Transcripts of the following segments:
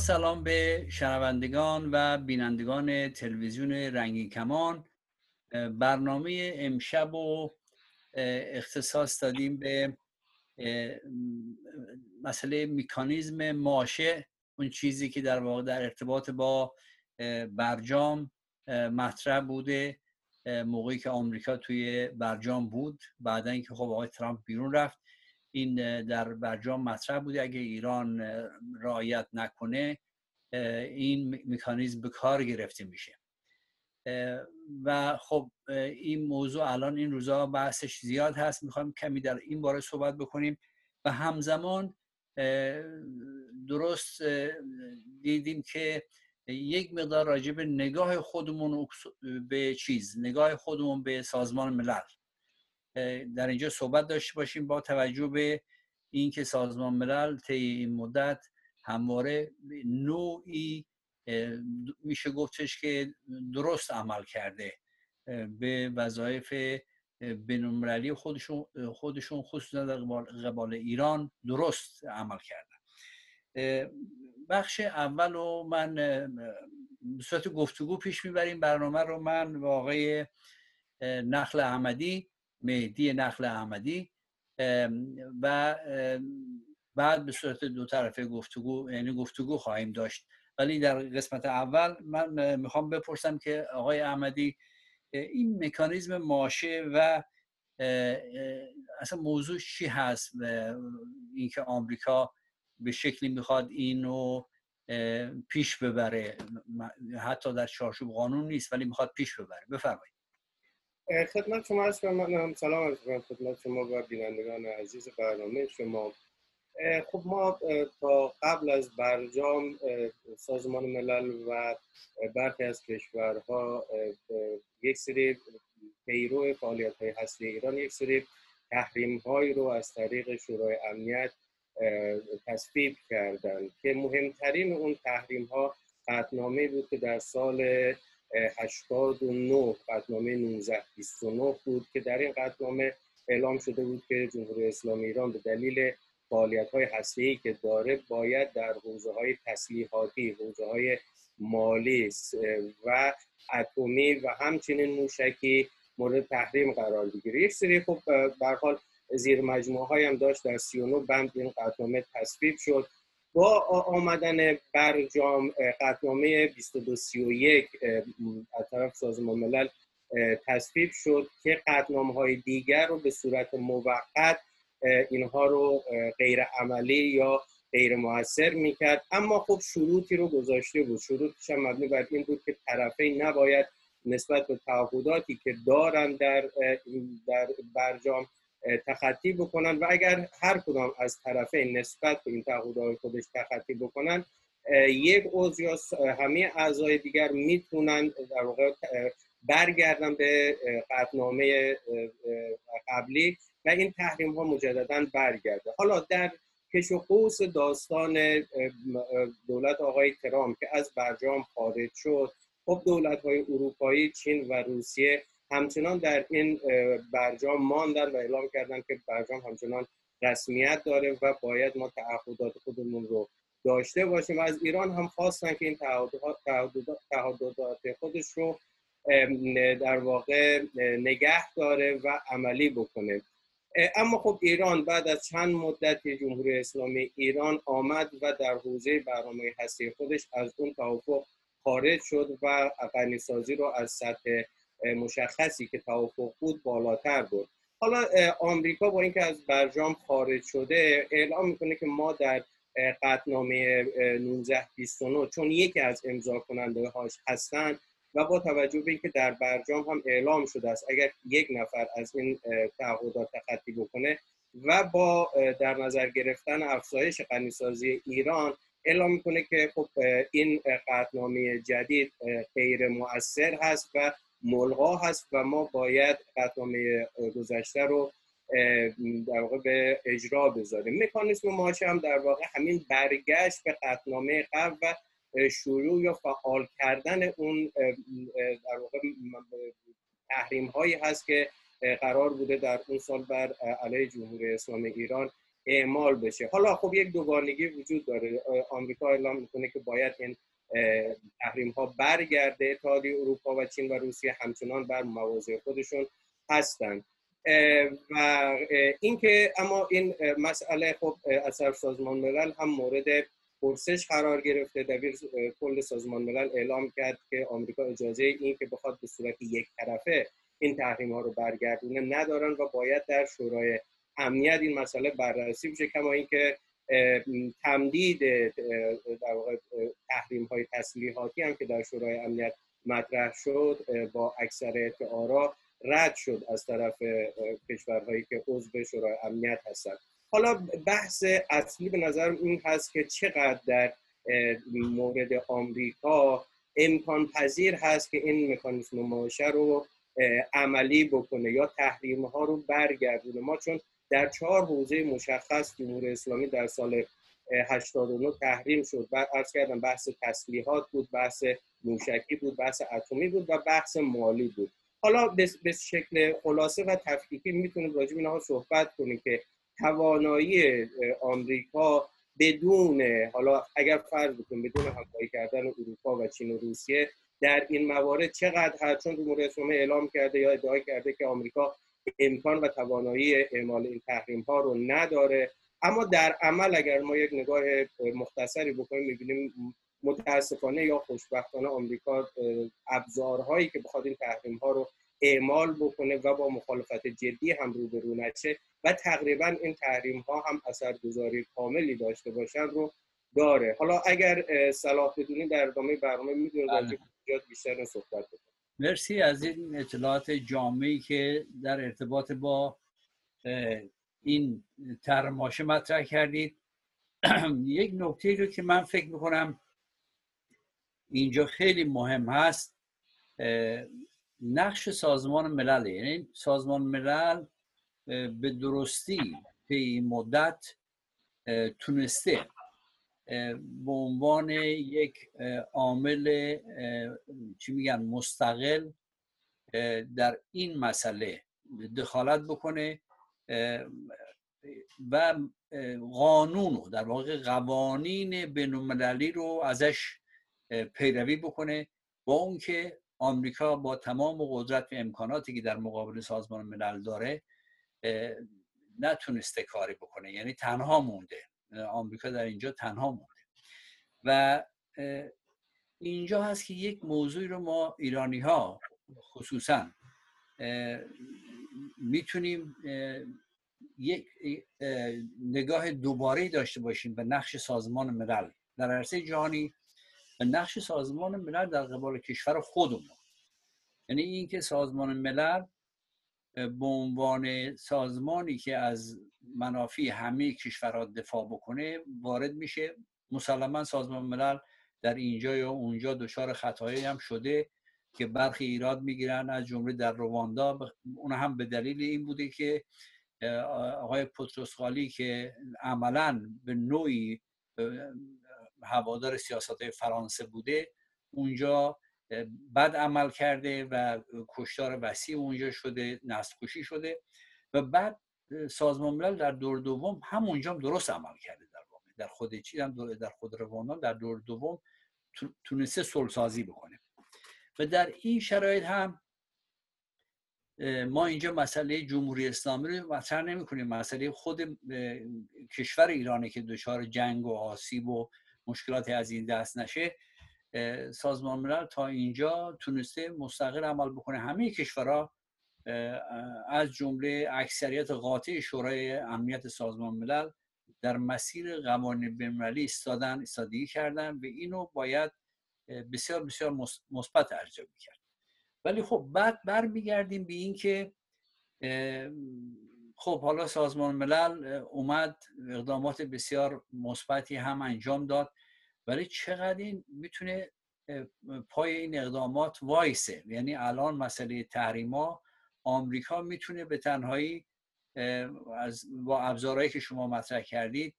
سلام به شنوندگان و بینندگان تلویزیون رنگی کمان. برنامه امشب و اختصاص دادیم به مسئله میکانیزم ماشه اون چیزی که در واقع در ارتباط با برجام مطرح بوده موقعی که آمریکا توی برجام بود. بعدا اینکه خب آقای ترامپ بیرون رفت. این در برجام مطرح بوده. اگه ایران رعایت نکنه این مکانیزم به کار گرفته میشه. و خب این موضوع الان این روزا بحثش زیاد هست. می‌خوایم کمی در این باره صحبت بکنیم. و همزمان درست دیدیم که یک مقدار راجع به نگاه خودمون به چیز نگاه خودمون به سازمان ملل. در اینجا صحبت داشته باشیم با توجه به اینکه سازمان ملل طی این مدت همواره نوعی میشه گفتش که درست عمل کرده به وظایف بینالمللی خودشون خودشون خصوصا در قبال ایران درست عمل کردن بخش اول رو من به صورت گفتگو پیش می‌بریم. برنامه رو من و آقای نخل احمدی مهدی نخل احمدی و بعد به صورت دو طرفه گفتگو یعنی گفتگو خواهیم داشت. ولی در قسمت اول من می‌خوام بپرسم که آقای احمدی این مکانیزم ماشه و اصلا موضوع چی هست؟ اینکه آمریکا به شکلی می‌خواد اینو پیش ببره. حتی در چارچوب قانون نیست ولی می‌خواد پیش ببره. بفرمایید. خدمت شما هست من سلام عرض خدمت شما و بینندگان عزیز برنامه شما. خب ما تا قبل از برجام سازمان ملل و برخی از کشورها یک سری پیرو فعالیت های هستی ایران یک سری تحریم هایی رو از طریق شورای امنیت تصویب کردند که مهمترین اون تحریم ها قطنامه بود که در سال 89 قطنامه 1929 بود که در این قطنامه اعلام شده بود که جمهوری اسلامی ایران به دلیل فعالیت های هسته که داره باید در حوزه های تسلیحاتی حوزه های مالی و اتمی و همچنین موشکی مورد تحریم قرار بگیره. یک سری خب حال زیر مجموعه های هم داشت در 39 بند این قطنامه تصویب شد. با آمدن برجام قطنامه 2231 از طرف سازمان ملل تصویب شد که قطنامه های دیگر رو به صورت موقت اینها رو غیر عملی یا غیر موثر می‌کرد. اما خب شروطی رو گذاشته بود. شروطش هم مبنی بر این بود که طرفین نباید نسبت به تعهداتی که دارن در در برجام تخطی بکنن و اگر هر کدام از طرفین نسبت به این تعهدات خودش تخطی بکنن یک عضو یا همه اعضای دیگر می‌تونن در واقع برگردن به قطنامه قبلی و این تحریم ها مجددا برگرده. حالا در کش و داستان دولت آقای ترام که از برجام خارج شد خب دولت های اروپایی چین و روسیه همچنان در این برجام ماندن و اعلام کردن که برجام همچنان رسمیت داره و باید ما تعهدات خودمون رو داشته باشیم. و از ایران هم خواستن که این تعهدات خودش رو در واقع نگه داره و عملی بکنه. اما خب ایران بعد از چند مدت جمهوری اسلامی ایران آمد و در حوزه برنامه هستی خودش از اون توافق خارج شد و غنیسازی رو از سطح مشخصی که توافق بود بالاتر بود. حالا آمریکا با اینکه از برجام خارج شده اعلام می‌کنه که ما در قطنامه 1929 چون یکی از امضا کننده هاش هستند و با توجه به اینکه در برجام هم اعلام شده است اگر یک نفر از این تعهدات تخطی بکنه و با در نظر گرفتن افزایش غنیسازی ایران اعلام می‌کنه که خب این قطنامه جدید غیر مؤثر هست و ملغا هست و ما باید قطنامه گذشته رو در واقع به اجرا بذاریم. مکانیسم ماشه هم در واقع همین برگشت به قطنامه قبل و شروع یا فعال کردن اون در واقع تحریم هایی هست که قرار بوده در اون سال بر علیه جمهوری اسلامی ایران اعمال بشه. حالا خب یک دوگانگی وجود داره. آمریکا اعلام می‌کنه که باید این تحریم ها برگرده اتحادیه اروپا و چین و روسیه همچنان بر مواضع خودشون هستند و اینکه اما این مسئله خب اثر سازمان ملل هم مورد پرسش قرار گرفته. دبیر کل سازمان ملل اعلام کرد که آمریکا اجازه این که بخواد به صورت یک طرفه این تحریم ها رو برگردونه ندارن و باید در شورای امنیت این مسئله بررسی بشه. کما اینکه تمدید در واقع تحریم های تسلیحاتی هم که در شورای امنیت مطرح شد با اکثریت آرا رد شد از طرف کشورهایی که عضو شورای امنیت هستند حالا بحث اصلی به نظر این هست که چقدر در مورد آمریکا امکان پذیر هست که این مکانیسم معاشه رو عملی بکنه یا تحریم ها رو برگردونه. ما چون در چهار حوزه مشخص جمهوری اسلامی در سال 89 تحریم شد. بعد ارز کردم بحث تسلیحات بود بحث موشکی بود بحث اتمی بود و بحث مالی بود. حالا به شکل خلاصه و تفکیکی می‌تونیم راجع به اینها صحبت کنیم که توانایی آمریکا بدون حالا اگر فرض بکنیم بدون همکاری کردن اروپا و چین و روسیه در این موارد چقدر هست چون جمهوری اسلامی اعلام کرده یا ادعا کرده که آمریکا امکان و توانایی اعمال این تحریم ها رو نداره. اما در عمل اگر ما یک نگاه مختصری بکنیم می‌بینیم متاسفانه یا خوشبختانه آمریکا ابزارهایی که بخواد این تحریم ها رو اعمال بکنه و با مخالفت جدی هم روبرو نشه و تقریبا این تحریم ها هم اثرگذاری کاملی داشته باشن رو داره. حالا اگر صلاح بدونی در ادامه برنامه می‌دونید بله. بیشتر صحبت بکنیم. مرسی از این اطلاعات جامعی که در ارتباط با این ترماشه مطرح کردید. یک نکته رو که من فکر می‌کنم اینجا خیلی مهم هست نقش سازمان ملل یعنی سازمان ملل به درستی طی مدت تونسته به عنوان یک عامل چی میگن مستقل در این مسئله دخالت بکنه و قانون رو در واقع قوانین بینالمللی رو ازش پیروی بکنه با اون که آمریکا با تمام قدرت و امکاناتی که در مقابل سازمان ملل داره نتونسته کاری بکنه. یعنی تنها مونده. آمریکا در اینجا تنها مونده. و اینجا هست که یک موضوعی رو ما ایرانی ها خصوصا می‌تونیم یک نگاه دوباره داشته باشیم به نقش سازمان ملل. در عرصه جهانی و نقش سازمان ملل در قبال کشور خودمون. یعنی اینکه سازمان ملل به عنوان سازمانی که از منافع همه کشورها دفاع بکنه وارد میشه. مسلما سازمان ملل در اینجا یا اونجا دچار خطایی هم شده که برخی ایراد می‌گیرن از جمله در رواندا. اون هم به دلیل این بوده که آقای پتروسخالی که عملا به نوعی هوادار سیاست فرانسه بوده اونجا بد عمل کرده و کشتار وسیع اونجا شده نسل شده و بعد سازمان ملل در دور دوم همونجا هم درست عمل کرده در واقع. در خود چی؟ هم در خود روانان در دور دوم تونسته سازی بکنه. و در این شرایط هم ما اینجا مسئله جمهوری اسلامی رو مطرح نمی کنیم مسئله خود کشور ایرانی که دچار جنگ و آسیب و مشکلات از این دست نشه. سازمان ملل تا اینجا تونسته مستقل عمل بکنه. همه کشورها از جمله اکثریت قاطع شورای امنیت سازمان ملل در مسیر قوانین بین‌المللی استادن استادگی کردن و اینو باید بسیار بسیار مثبت ارزیابی کرد. ولی خب بعد برمیگردیم به این که خب حالا سازمان ملل اومد اقدامات بسیار مثبتی هم انجام داد. ولی چقدر این می‌تونه پای این اقدامات وایسه؟ یعنی الان مسئله تحریما آمریکا می‌تونه به تنهایی از با ابزارهایی که شما مطرح کردید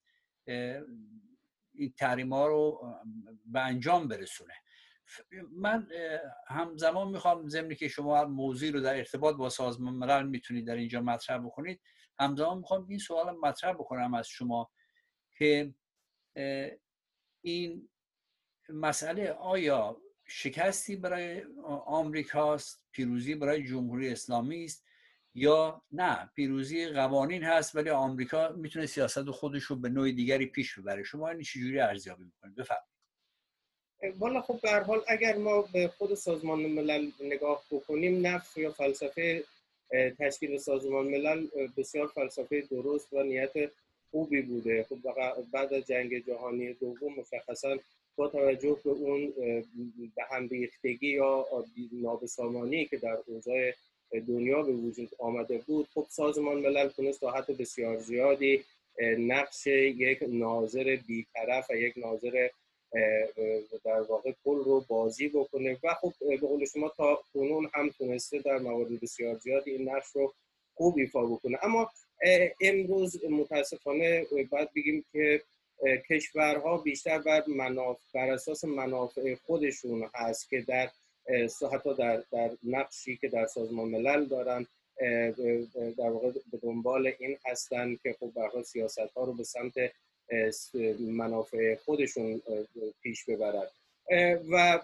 این تحریما رو به انجام برسونه. من همزمان می‌خوام ضمنی که شما موضوع رو در ارتباط با سازمان ملل می‌تونید در اینجا مطرح بکنید همزمان می‌خوام این سوال مطرح بکنم از شما که این مسئله آیا شکستی برای آمریکاست پیروزی برای جمهوری اسلامی است یا نه؟ پیروزی قوانین هست ولی آمریکا می‌تونه سیاست خودش رو به نوع دیگری پیش ببره. شما این چجوری ارزیابی می‌کنید؟ بفرمایید. والا خب به حال اگر ما به خود سازمان ملل نگاه بکنیم نفس یا فلسفه تشکیل سازمان ملل بسیار فلسفه درست و نیت خوبی بوده. خب بعد از جنگ جهانی دوم مشخصا با توجه به اون به هم ریختگی یا نابسامانی که در اوضاع دنیا به وجود آمده بود خب سازمان ملل تونست تا حد بسیار زیادی نقش یک ناظر بیطرف و یک ناظر در واقع کل رو بازی بکنه و خب به قول شما تا کنون هم تونسته در موارد بسیار زیادی این نقش رو خوب ایفا بکنه. اما امروز متاسفانه باید بگیم که کشورها بیشتر بر, منافع، بر اساس منافع خودشون هست که در حتی در, در نقشی که در سازمان ملل دارن در واقع به دنبال این هستن که خب برای سیاست ها رو به سمت منافع خودشون پیش ببرن. و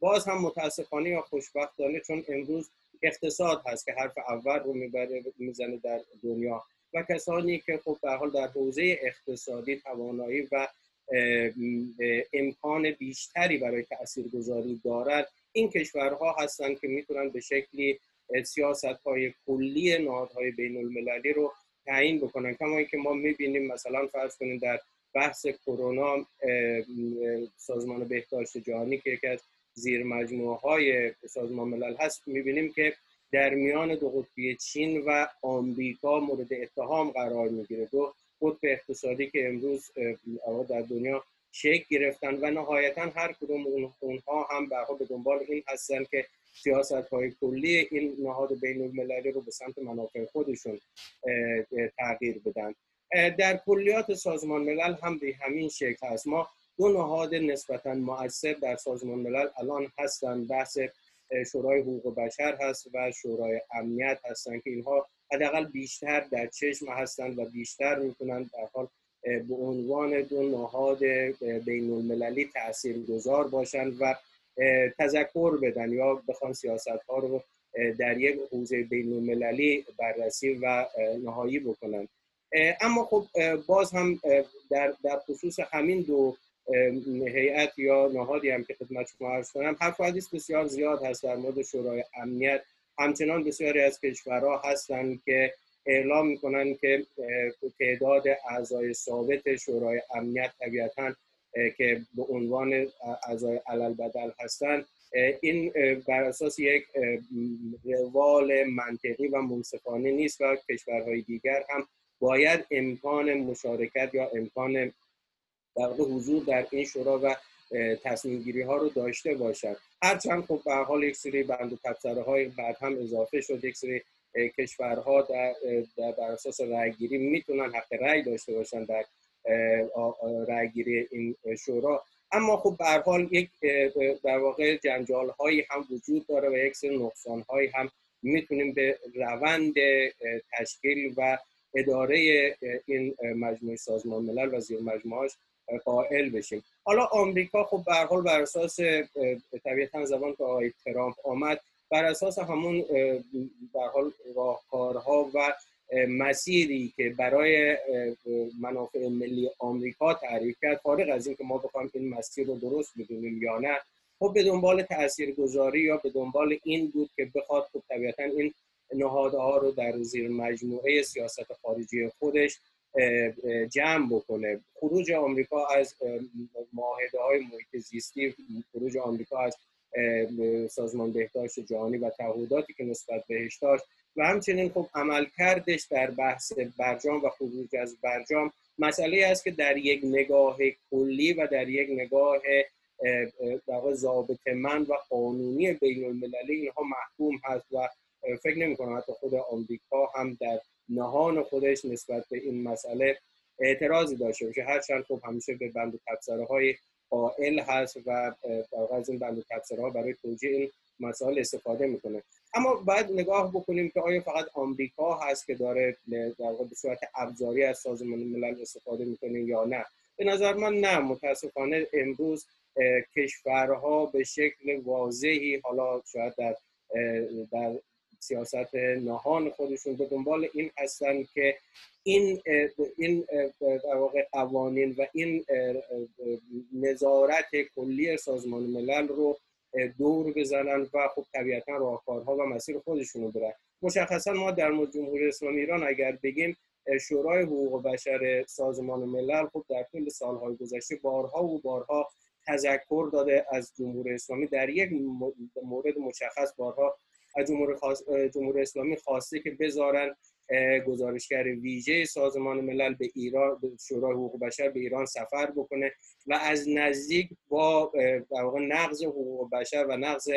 باز هم متاسفانه یا خوشبختانه چون امروز اقتصاد هست که حرف اول رو می‌بره می‌زنه در دنیا. و کسانی که خب به حال در حوزه اقتصادی توانایی و امکان بیشتری برای تاثیرگذاری دارد این کشورها هستند که می‌تونن به شکلی سیاست های کلی نهادهای بین المللی رو تعیین بکنن. کما که ما می‌بینیم مثلا فرض کنیم در بحث کرونا سازمان بهداشت جهانی که یکی از زیر مجموعه های سازمان ملل هست می‌بینیم که در میان دو قطبی چین و آمریکا مورد اتهام قرار می‌گیره. دو قطب اقتصادی که امروز در دنیا شکل گرفتن و نهایتا هر کدوم اونها هم به دنبال این هستن که سیاست های کلی این نهاد بین المللی رو به سمت منافع خودشون تغییر بدن. در کلیات سازمان ملل هم به همین شکل هست. ما دو نهاد نسبتا مؤثر در سازمان ملل الان هستن. بحث شورای حقوق بشر هست و شورای امنیت هستن که اینها حداقل بیشتر در چشم هستند و بیشتر می‌تونن در حال به عنوان دو نهاد بین المللی تأثیر گذار باشند و تذکر بدن یا بخوان سیاست ها رو در یک حوزه بین المللی بررسی و نهایی بکنن. اما خب باز هم در, در خصوص همین دو هیئت یا نهادی هم که خدمت شما عرض کنم حرف حدیث بسیار زیاد هست در مورد شورای امنیت. همچنان بسیاری از کشورها هستند که اعلام می‌کنن که تعداد اعضای ثابت شورای امنیت طبیعتا که به عنوان اعضای علل بدل هستند این بر اساس یک روال منطقی و منصفانه نیست و کشورهای دیگر هم باید امکان مشارکت یا امکان در حضور در این شورا و تصمیم گیری ها رو داشته باشد. هرچند خب به حال یک سری بند و های بعد هم اضافه شد. یک سری کشورها در, در اساس رأیگیری می‌تونن حق رأی داشته باشن در رأیگیری این شورا. اما خب به حال یک در واقع جنجال هایی هم وجود داره و یک سری نقصان هایی هم می‌تونیم به روند تشکیل و اداره این مجموعه سازمان ملل و زیر مجموعهاش قائل بشیم حالا آمریکا خب به حال بر اساس طبیعتا زبان که آقای ترامپ آمد بر اساس همون به حال راهکارها و مسیری که برای منافع ملی آمریکا تعریف کرد فارغ از اینکه ما بخوایم این مسیر رو درست بدونیم یا نه خب به دنبال تاثیرگذاری یا به دنبال این بود که بخواد خب طبیعتا این نهادها رو در زیر مجموعه سیاست خارجی خودش جمع بکنه. خروج آمریکا از معاهده های محیط زیستی خروج آمریکا از سازمان بهداشت جهانی و تعهداتی که نسبت بهش داشت و همچنین خب عملکردش در بحث برجام و خروج از برجام مسئله است که در یک نگاه کلی و در یک نگاه ضابط من و قانونی بین المللی اینها محکوم هست و فکر نمی کنم حتی خود آمریکا هم در نهان خودش نسبت به این مسئله اعتراضی داشته باشه. هرچند خب همیشه به بند و تبصره های قائل هست و از این بند و ها برای توجیه این مسائل استفاده می‌کنه. اما باید نگاه بکنیم که آیا فقط آمریکا هست که داره در به صورت ابزاری از سازمان ملل استفاده می‌کنه یا نه؟ به نظر من نه. متاسفانه امروز کشورها به شکل واضحی حالا شاید در در سیاست نهان خودشون به دنبال این هستن که این این در واقع قوانین و این نظارت کلی سازمان ملل رو دور بزنن و خب طبیعتا راهکارها و مسیر خودشون رو برن. مشخصا ما در مورد جمهوری اسلامی ایران اگر بگیم شورای حقوق بشر سازمان ملل خب در طول سالهای گذشته بارها و بارها تذکر داده از جمهوری اسلامی. در یک مورد مشخص بارها از جمهوری, اسلامی خواسته که بذارن گزارشگر ویژه سازمان ملل به ایران به شورای حقوق بشر به ایران سفر بکنه و از نزدیک با واقع نقض حقوق بشر و نقض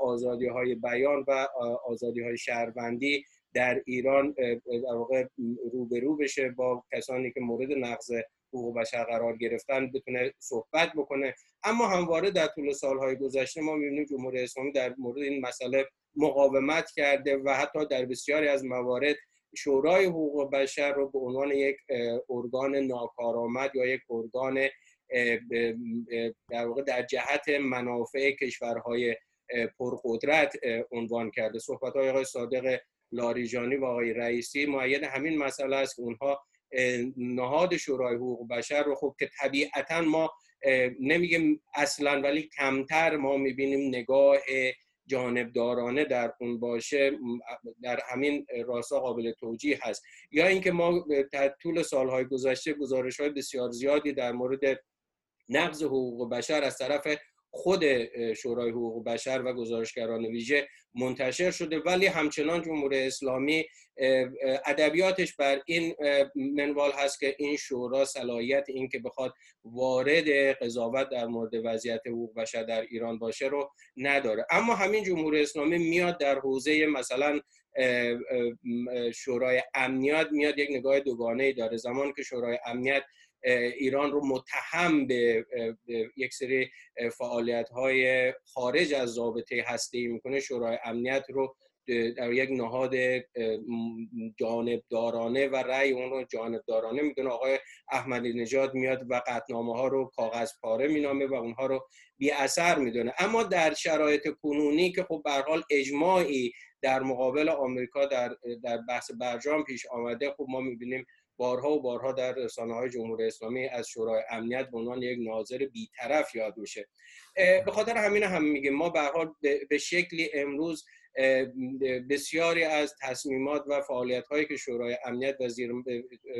آزادی های بیان و آزادی های شهروندی در ایران در واقع روبرو بشه با کسانی که مورد نقض حقوق بشر قرار گرفتن بتونه صحبت بکنه. اما همواره در طول سالهای گذشته ما می‌بینیم جمهوری اسلامی در مورد این مسئله مقاومت کرده و حتی در بسیاری از موارد شورای حقوق بشر رو به عنوان یک ارگان ناکارآمد یا یک ارگان در واقع در جهت منافع کشورهای پرقدرت عنوان کرده. صحبت های آقای صادق لاریجانی و آقای رئیسی معید همین مسئله است که اونها نهاد شورای حقوق بشر رو خب که طبیعتا ما نمیگیم اصلا ولی کمتر ما می‌بینیم نگاه جانبدارانه در اون باشه در همین راستا قابل توجیه هست. یا اینکه ما در طول سالهای گذشته گزارش های بسیار زیادی در مورد نقض حقوق بشر از طرف خود شورای حقوق بشر و گزارشگران ویژه منتشر شده. ولی همچنان جمهوری اسلامی ادبیاتش بر این منوال هست که این شورا صلاحیت این که بخواد وارد قضاوت در مورد وضعیت حقوق بشر در ایران باشه رو نداره. اما همین جمهوری اسلامی میاد در حوزه مثلا شورای امنیت میاد یک نگاه دوگانه داره. زمان که شورای امنیت ایران رو متهم به یک سری فعالیت های خارج از ضابطه هسته ای می‌کنه. شورای امنیت رو در یک نهاد جانبدارانه و رأی اون رو جانبدارانه می‌دونه. آقای احمدی نژاد میاد و قطنامه ها رو کاغذ پاره مینامه و اونها رو بی اثر می‌دونه. اما در شرایط کنونی که خب به حال اجماعی در مقابل آمریکا در در بحث برجام پیش آمده خب ما می‌بینیم بارها و بارها در رسانه های جمهوری اسلامی از شورای امنیت به عنوان یک ناظر بیطرف یاد میشه. به خاطر همین هم میگیم ما به حال به شکلی امروز بسیاری از تصمیمات و فعالیت هایی که شورای امنیت و زیر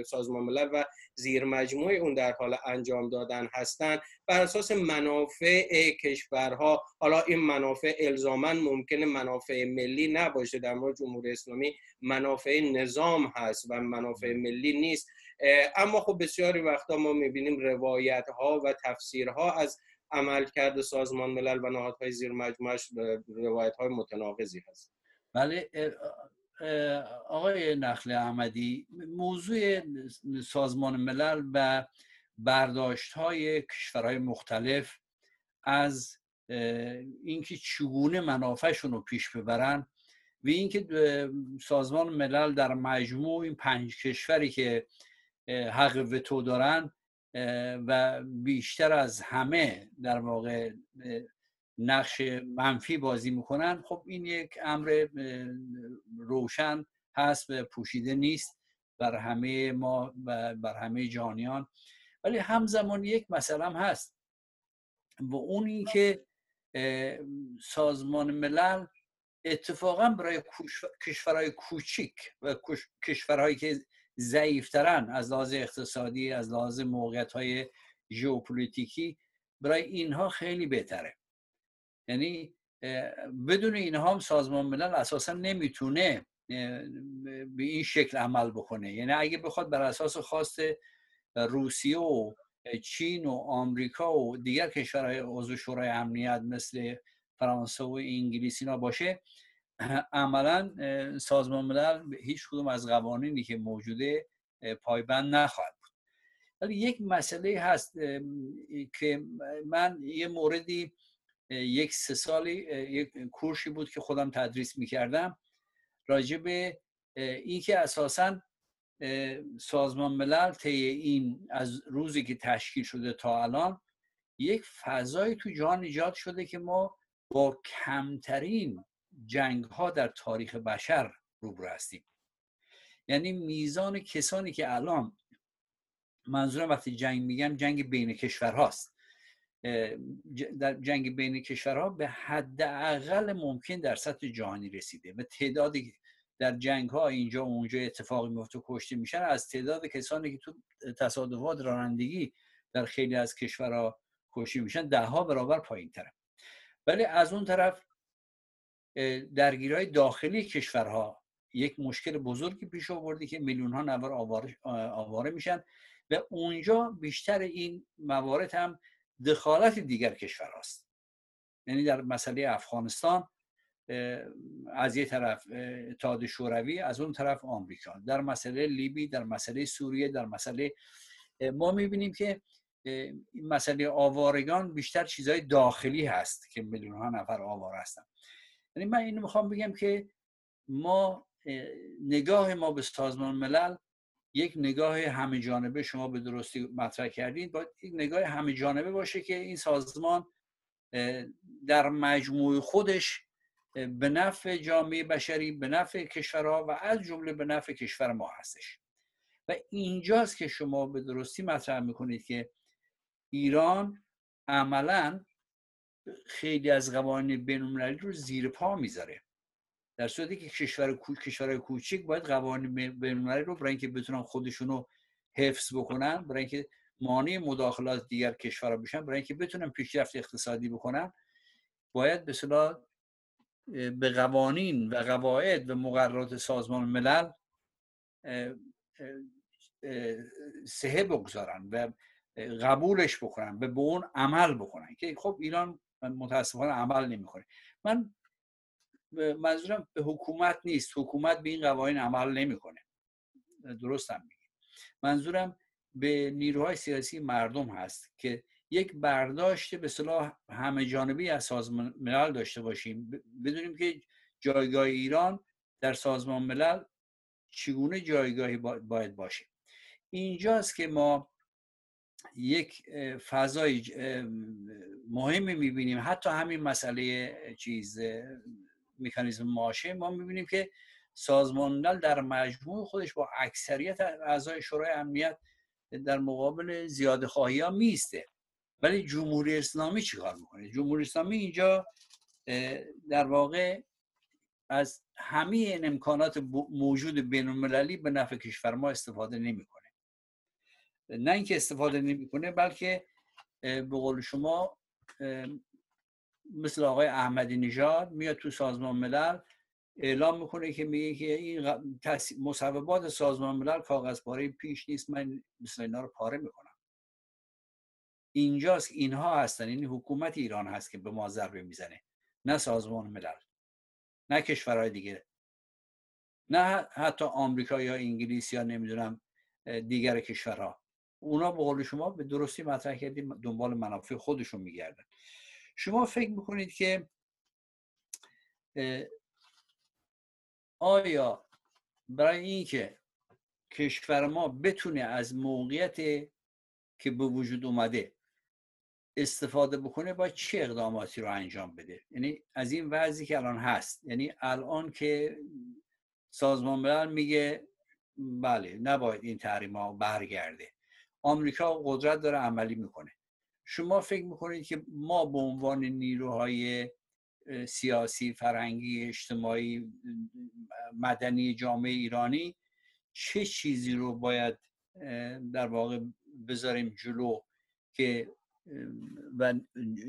سازمان ملل و زیر مجموعه اون در حال انجام دادن هستند بر اساس منافع کشورها. حالا این منافع الزاما ممکنه منافع ملی نباشه در مورد جمهوری اسلامی منافع نظام هست و منافع ملی نیست. اما خب بسیاری وقتا ما می‌بینیم روایت ها و تفسیرها از عملکرد سازمان ملل و نهادهای زیر مجموعش روایت های متناقضی هست. بله آقای نخل احمدی موضوع سازمان ملل و برداشت های کشورهای مختلف از اینکه چگونه منافعشون رو پیش ببرن و اینکه سازمان ملل در مجموع این پنج کشوری که حق وتو دارن و بیشتر از همه در واقع نقش منفی بازی می‌کنن. خب این یک امر روشن هست و پوشیده نیست بر همه ما و بر همه جانیان. ولی همزمان یک مسئله هم هست و اون این که سازمان ملل اتفاقا برای کشورهای کوچیک و کشورهایی که ضعیفترن از لحاظ اقتصادی از لحاظ موقعیت های ژئوپلیتیکی برای اینها خیلی بهتره. یعنی بدون اینها هم سازمان ملل اساسا نمی‌تونه به این شکل عمل بکنه. یعنی اگه بخواد بر اساس خواست روسیه و چین و آمریکا و دیگر کشورهای عضو شورای امنیت مثل فرانسه و انگلیس اینا باشه عملا سازمان ملل هیچ کدوم از قوانینی که موجوده پایبند نخواهد بود. ولی یک مسئله هست که من یه موردی یک سه سالی یک کورشی بود که خودم تدریس می‌کردم راجع به اینکه اساسا سازمان ملل طی این از روزی که تشکیل شده تا الان یک فضایی تو جهان ایجاد شده که ما با کمترین جنگ ها در تاریخ بشر روبرو هستیم. یعنی میزان کسانی که الان منظورم وقتی جنگ میگم جنگ بین کشور هاست در جنگ بین کشورها به حداقل ممکن در سطح جهانی رسیده و تعدادی در جنگ ها اینجا و اونجا اتفاقی میفته کشته میشن از تعداد کسانی که تو تصادفات رانندگی در خیلی از کشورها کشته میشن ده ها برابر پایین تره ولی از اون طرف درگیری داخلی کشورها. یک مشکل بزرگی پیش آورده که میلیون ها نفر آواره, آواره میشن و اونجا بیشتر این موارد هم دخالت دیگر کشور است یعنی در مسئله افغانستان از یه طرف اتحاد شوروی از اون طرف آمریکا. در مسئله لیبی در مسئله سوریه در مسئله ما می‌بینیم که مسئله آوارگان بیشتر چیزهای داخلی هست که میلیون ها نفر آوار هستن. یعنی من اینو می‌خوام بگم که ما نگاه ما به سازمان ملل یک نگاه همه جانبه شما به درستی مطرح کردید. باید یک نگاه همه جانبه باشه که این سازمان در مجموع خودش به نفع جامعه بشری به نفع کشورها و از جمله به نفع کشور ما هستش. و اینجاست که شما به درستی مطرح می‌کنید که ایران عملا خیلی از قوانین بینالمللی رو زیر پا می‌ذاره. در صورتی که کشور کشورهای کوچیک باید قوانین بینالمللی رو برای اینکه بتونن خودشون رو حفظ بکنن برای اینکه مانع مداخلات دیگر کشورها بشن برای اینکه بتونن پیشرفت اقتصادی بکنن باید به به قوانین و قواعد و مقررات سازمان ملل سهه بگذارن و قبولش بکنن به اون عمل بکنن. که خب ایران متاسفانه عمل نمی‌کنه. من منظورم به حکومت نیست. حکومت به این قوانین عمل نمی‌کنه. درستم میگه منظورم به نیروهای سیاسی مردم هست که یک برداشت به صلاح همه جانبی از سازمان ملل داشته باشیم. بدونیم که جایگاه ایران در سازمان ملل چگونه جایگاهی باید باشه. اینجاست که ما یک فضای مهمی می‌بینیم. حتی همین مسئله چیز مکانیزم ماشه ما می‌بینیم که سازمان ملل در مجموع خودش با اکثریت اعضای شورای امنیت در مقابل زیاده خواهی ها میسته ولی جمهوری اسلامی چیکار می‌کنه؟ جمهوری اسلامی اینجا در واقع از همه امکانات موجود بین المللی به نفع کشور ما استفاده نمی‌کنه. نه اینکه استفاده نمی‌کنه بلکه به قول شما مثل آقای احمدی نژاد میاد تو سازمان ملل اعلام می‌کنه که میگه که این مصوبات سازمان ملل کاغذ پاره پیش نیست من مثل اینا رو پاره می‌کنم. اینجاست اینها هستن این یعنی حکومت ایران هست که به ما ضربه می‌زنه نه سازمان ملل نه کشورهای دیگه. نه حتی آمریکا یا انگلیس یا نمی‌دونم دیگر کشورها. اونا به قول شما به درستی مطرح کردیم دنبال منافع خودشون میگردن. شما فکر می‌کنید که آیا برای اینکه کشور ما بتونه از موقعیت که به وجود اومده استفاده بکنه باید چه اقداماتی رو انجام بده؟ یعنی از این وضعی که الان هست یعنی الان که سازمان ملل میگه بله نباید این تحریم ها برگرده. آمریکا قدرت داره عملی می‌کنه. شما فکر می‌کنید که ما به عنوان نیروهای سیاسی فرهنگی اجتماعی مدنی جامعه ایرانی چه چیزی رو باید در واقع بذاریم جلو که و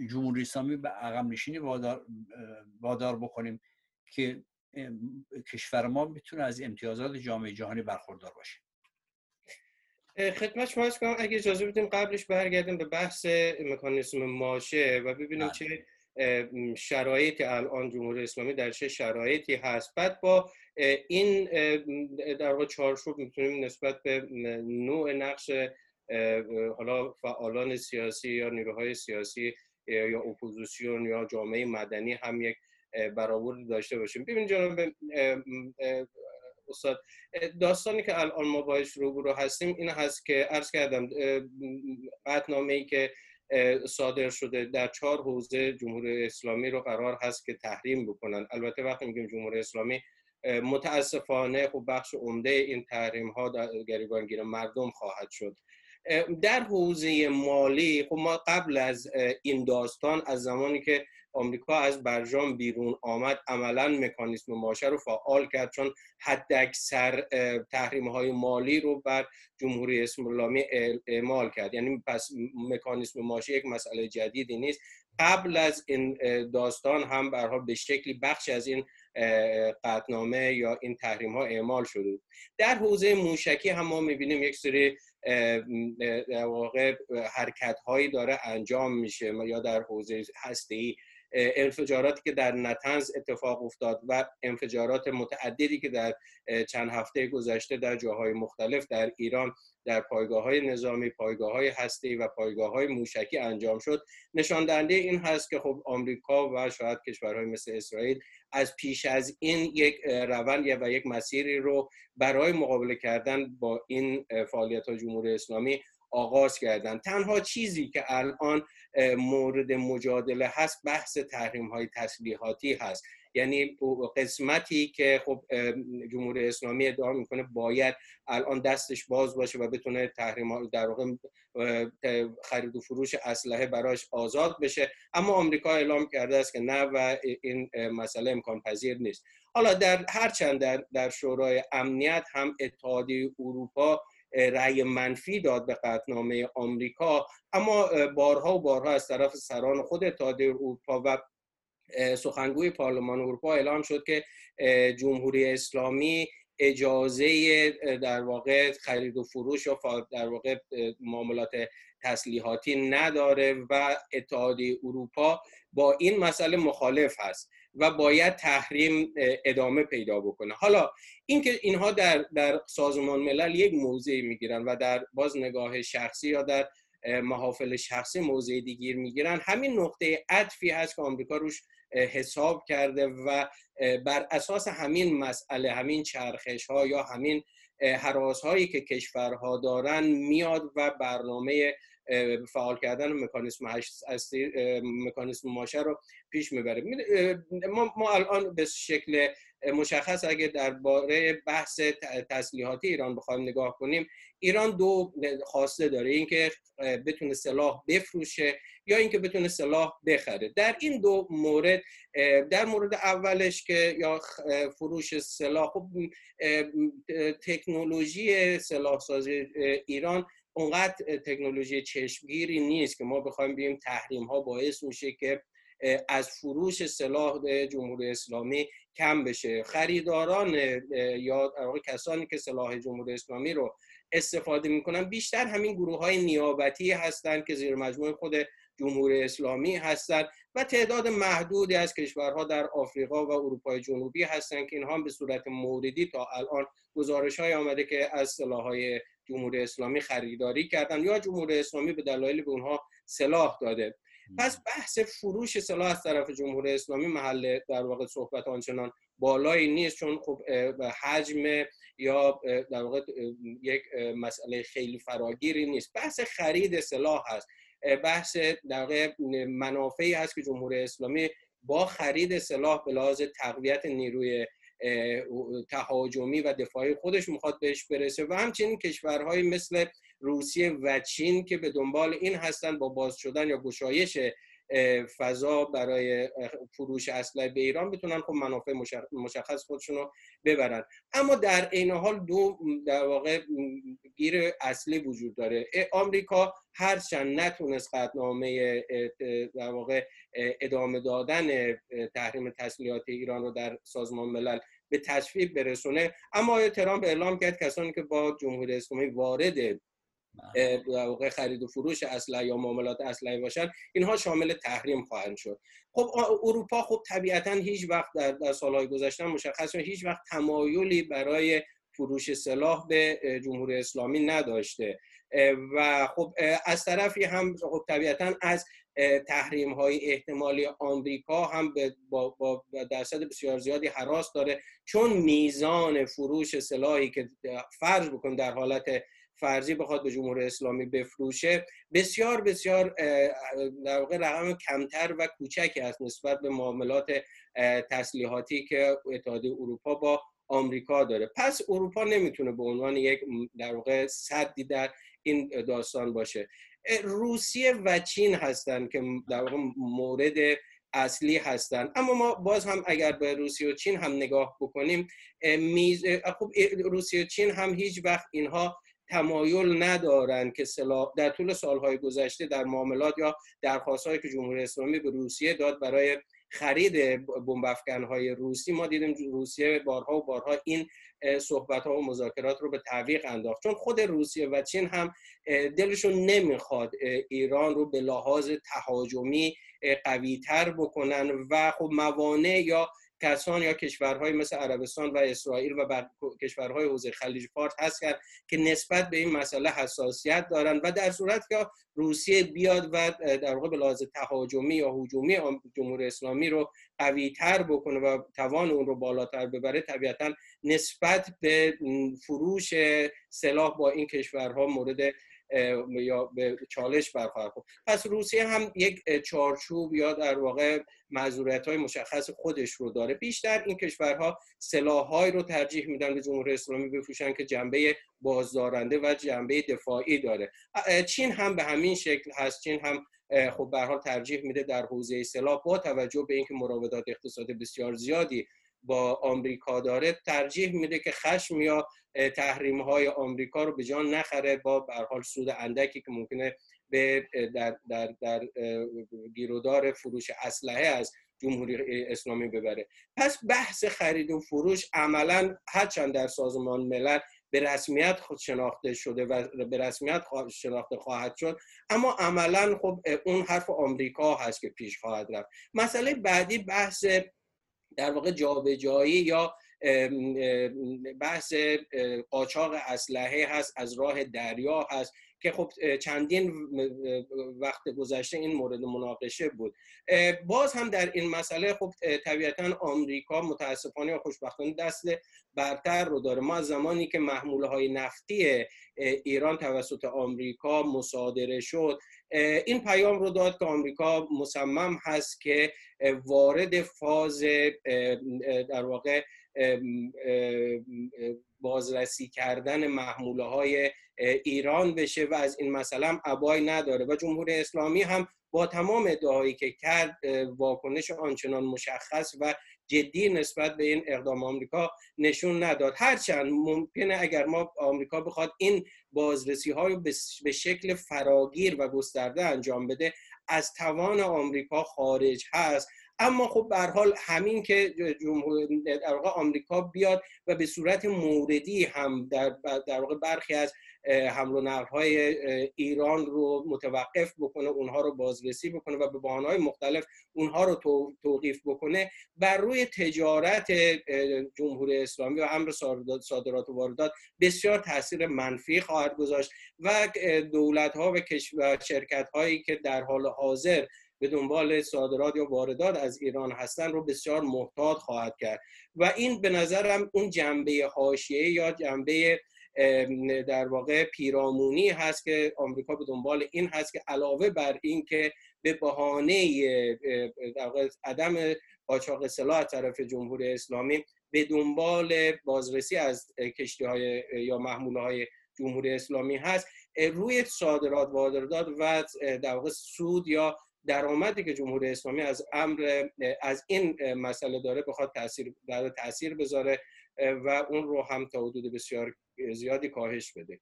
جمهوری اسلامی به عقب نشینی وادار, بکنیم که کشور ما می‌تونه از امتیازات جامعه جهانی برخوردار باشه؟ خدمت شما کنم اگه اجازه بدیم قبلش برگردیم به بحث مکانیسم ماشه و ببینیم بله. چه شرایطی الان جمهوری اسلامی در چه شرایطی هست بعد با این در واقع چارچوب می‌تونیم نسبت به نوع نقش حالا فعالان سیاسی یا نیروهای سیاسی یا اپوزیسیون یا جامعه مدنی هم یک برآورد داشته باشیم ببین جناب استاد. داستانی که الان ما باش روبرو هستیم این هست که عرض کردم قطنامه ای که صادر شده در چهار حوزه جمهوری اسلامی رو قرار هست که تحریم بکنن. البته وقتی میگیم جمهوری اسلامی متاسفانه خب بخش عمده این تحریم ها در گریبانگیر مردم خواهد شد. در حوزه مالی خب ما قبل از این داستان از زمانی که آمریکا از برجام بیرون آمد. عملا مکانیسم ماشه رو فعال کرد چون حد اکثر تحریم های مالی رو بر جمهوری اسلامی اعمال کرد. یعنی پس مکانیسم ماشه یک مسئله جدیدی نیست. قبل از این داستان هم برها به شکلی بخش از این قطنامه یا این تحریم ها اعمال شده در حوزه موشکی هم ما می‌بینیم یک سری در واقع حرکت هایی داره انجام میشه. یا در حوزه هسته ای انفجاراتی که در نتنز اتفاق افتاد و انفجارات متعددی که در چند هفته گذشته در جاهای مختلف در ایران در پایگاه های نظامی، پایگاه های هستی و پایگاه های موشکی انجام شد. نشان دهنده این هست که خب آمریکا و شاید کشورهای مثل اسرائیل از پیش از این یک روند و یک مسیری رو برای مقابله کردن با این فعالیت های جمهوری اسلامی آغاز کردن. تنها چیزی که الان مورد مجادله هست بحث تحریم های تسلیحاتی هست. یعنی قسمتی که خب جمهوری اسلامی ادعا می‌کنه باید الان دستش باز باشه و بتونه تحریم در واقع خرید و فروش اسلحه براش آزاد بشه. اما آمریکا اعلام کرده است که نه و این مسئله امکان پذیر نیست. حالا در هرچند در در شورای امنیت هم اتحادیه اروپا رأی منفی داد به قطنامه آمریکا اما بارها و بارها از طرف سران خود اتحادیه اروپا و سخنگوی پارلمان اروپا اعلام شد که جمهوری اسلامی اجازه در واقع خرید و فروش یا در واقع معاملات تسلیحاتی نداره و اتحادیه اروپا با این مسئله مخالف هست. و باید تحریم ادامه پیدا بکنه. حالا اینکه اینها در در سازمان ملل یک موضعی می‌گیرن و در باز نگاه شخصی یا در محافل شخصی موضع دیگیر می‌گیرن همین نقطه عطفی هست که آمریکا روش حساب کرده و بر اساس همین مسئله همین چرخش ها یا همین حراس هایی که کشورها دارن میاد و برنامه فعال کردن مکانیسم مکانیسم ماشه رو پیش می‌بره. ما, ما الان به شکل مشخص اگه درباره بحث تسلیحاتی ایران بخوایم نگاه کنیم ایران دو خواسته داره اینکه بتونه سلاح بفروشه یا اینکه بتونه سلاح بخره. در این دو مورد در مورد اولش که یا فروش سلاح خب تکنولوژی سلاح سازی ایران اونقدر تکنولوژی چشمگیری نیست که ما بخوایم بیم تحریم ها باعث میشه که از فروش سلاح جمهوری اسلامی کم بشه. خریداران یا کسانی که سلاح جمهوری اسلامی رو استفاده می‌کنن بیشتر همین گروه های نیابتی هستند که زیر مجموعه خود جمهوری اسلامی هستند و تعداد محدودی از کشورها در آفریقا و اروپای جنوبی هستند که اینها به صورت موردی تا الان گزارش های آمده که از سلاح های جمهوری اسلامی خریداری کردن یا جمهوری اسلامی به دلایل به اونها سلاح داده. پس بحث فروش سلاح از طرف جمهوری اسلامی محل در واقع صحبت آنچنان بالایی نیست چون خب حجم یا در واقع یک مسئله خیلی فراگیری نیست. بحث خرید سلاح هست. بحث در واقع منافعی هست که جمهوری اسلامی با خرید سلاح به لحاظ تقویت نیروی تهاجمی و دفاعی خودش می‌خواد بهش برسه. و همچنین کشورهای مثل روسیه و چین که به دنبال این هستن با باز شدن یا گشایش فضا برای فروش اسلحه به ایران بتونن خب منافع مشخص خودشون رو ببرن. اما در عین حال دو در واقع گیر اصلی وجود داره. آمریکا هرچند نتونست قطنامه در واقع ادامه دادن تحریم تسلیحات ایران رو در سازمان ملل به تصویب برسونه. اما آیا ترامپ اعلام کرد کسانی که با جمهوری اسلامی وارد واقع خرید و فروش اسلحه یا معاملات اسلحه باشن اینها شامل تحریم خواهند شد. خب اروپا خب طبیعتا هیچ وقت در, در سالهای گذشته مشخص هیچ وقت تمایلی برای فروش سلاح به جمهوری اسلامی نداشته. و خب از طرفی هم خب طبیعتا از تحریم های احتمالی آمریکا هم با, با درصد بسیار زیادی حراس داره چون میزان فروش سلاحی که فرض بکن در حالت فرضی بخواد به جمهوری اسلامی بفروشه بسیار بسیار در واقع رقم کمتر و کوچکی است نسبت به معاملات تسلیحاتی که اتحادیه اروپا با آمریکا داره. پس اروپا نمی‌تونه به عنوان یک در واقع صدی در این داستان باشه. روسیه و چین هستند که در واقع مورد اصلی هستند اما ما باز هم اگر به روسیه و چین هم نگاه بکنیم میز... خب روسیه و چین هم هیچ وقت اینها تمایل ندارند که در طول سالهای گذشته در معاملات یا درخواست که جمهوری اسلامی به روسیه داد برای خرید بمب های روسی ما دیدیم روسیه بارها و بارها این صحبت ها و مذاکرات رو به تعویق انداخت. چون خود روسیه و چین هم دلشون نمی‌خواد ایران رو به لحاظ تهاجمی قویتر بکنن و خب موانع یا کسان یا کشورهای مثل عربستان و اسرائیل و کشورهای حوزه خلیج فارس هستند که نسبت به این مسئله حساسیت دارند و در صورت که روسیه بیاد و در واقع لحاظ تهاجمی یا هجومی جمهوری اسلامی رو قوی تر بکنه و توان اون رو بالاتر ببره طبیعتا نسبت به فروش سلاح با این کشورها مورد یا به چالش برخواهد خورد. پس روسیه هم یک چارچوب یا در واقع معذوریت های مشخص خودش رو داره. بیشتر این کشورها سلاحهایی رو ترجیح میدن به جمهوری اسلامی بفروشن که جنبه بازدارنده و جنبه دفاعی داره. چین هم به همین شکل هست. چین هم خب به حال ترجیح میده در حوزه سلاح با توجه به اینکه مراودات اقتصادی بسیار زیادی با آمریکا داره ترجیح میده که خشم یا تحریم های آمریکا رو به جان نخره. با به حال سود اندکی که ممکنه به در, در, در گیرودار فروش اسلحه از جمهوری اسلامی ببره. پس بحث خرید و فروش عملا هرچند در سازمان ملل به رسمیت خود شناخته شده و به رسمیت شناخته خواهد شد اما عملا خب اون حرف آمریکا هست که پیش خواهد رفت. مسئله بعدی بحث در واقع جابجایی یا بحث قاچاق اسلحه هست از راه دریا هست. که خب چندین وقت گذشته این مورد مناقشه بود. باز هم در این مسئله خب طبیعتا آمریکا متاسفانه یا خوشبختانه دست برتر رو داره. ما از زمانی که محموله های نفتی ایران توسط آمریکا مصادره شد این پیام رو داد که آمریکا مصمم هست که وارد فاز در واقع بازرسی کردن محموله های ایران بشه و از این مسئله هم عبای نداره و جمهوری اسلامی هم با تمام ادعایی که کرد واکنش آنچنان مشخص و جدی نسبت به این اقدام آمریکا نشون نداد. هرچند ممکنه اگر ما آمریکا بخواد این بازرسی های به شکل فراگیر و گسترده انجام بده از توان آمریکا خارج هست. اما خب به حال همین که جمهور در واقع آمریکا بیاد و به صورت موردی هم در در واقع برخی از حمل و نقل های ایران رو متوقف بکنه اونها رو بازرسی بکنه و به بحانه های مختلف اونها رو توقیف بکنه بر روی تجارت جمهوری اسلامی و امر صادرات و واردات بسیار تاثیر منفی خواهد گذاشت و دولت ها و شرکت هایی که در حال حاضر به دنبال صادرات یا واردات از ایران هستن رو بسیار محتاط خواهد کرد. و این به نظرم اون جنبه حاشیه یا جنبه در واقع پیرامونی هست که آمریکا به دنبال این هست که علاوه بر این که به بهانه در واقع عدم قاچاق سلاح از طرف جمهوری اسلامی به دنبال بازرسی از کشتی های یا محموله های جمهوری اسلامی هست روی صادرات واردات و در واقع سود یا درآمدی که جمهوری اسلامی از امر از این مسئله داره بخواد تاثیر داره تاثیر بذاره و اون رو هم تا حدود بسیار زیادی کاهش بده.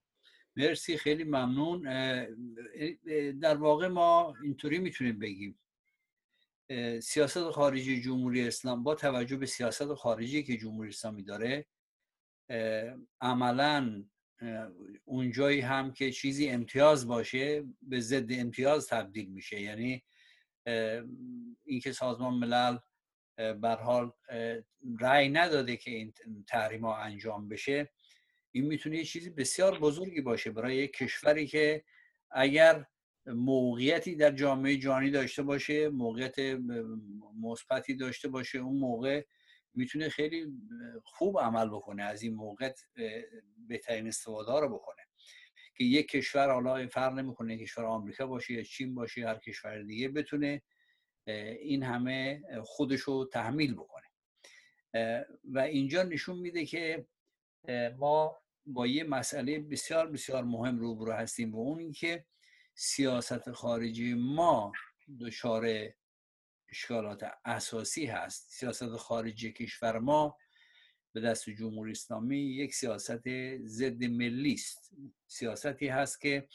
مرسی خیلی ممنون. در واقع ما اینطوری می‌تونیم بگیم. سیاست خارجی جمهوری اسلام با توجه به سیاست خارجی که جمهوری اسلامی داره عملا اونجایی هم که چیزی امتیاز باشه به ضد امتیاز تبدیل میشه. یعنی اینکه سازمان ملل بر حال رأی نداده که این تحریم ها انجام بشه این می‌تونه یه چیزی بسیار بزرگی باشه برای یک کشوری که اگر موقعیتی در جامعه جهانی داشته باشه موقعیت مثبتی داشته باشه اون موقع می‌تونه خیلی خوب عمل بکنه از این موقع بهترین استفاده رو بکنه. که یک کشور حالا فرق نمی‌کنه کشور آمریکا باشه یا چین باشه هر کشور دیگه بتونه این همه خودش رو تحمیل بکنه. و اینجا نشون میده که ما با یه مسئله بسیار بسیار مهم روبرو هستیم و اون اینکه سیاست خارجی ما دچار اشکالات اساسی هست. سیاست خارجی کشور ما به دست جمهوری اسلامی یک سیاست ضد ملی است. سیاستی هست که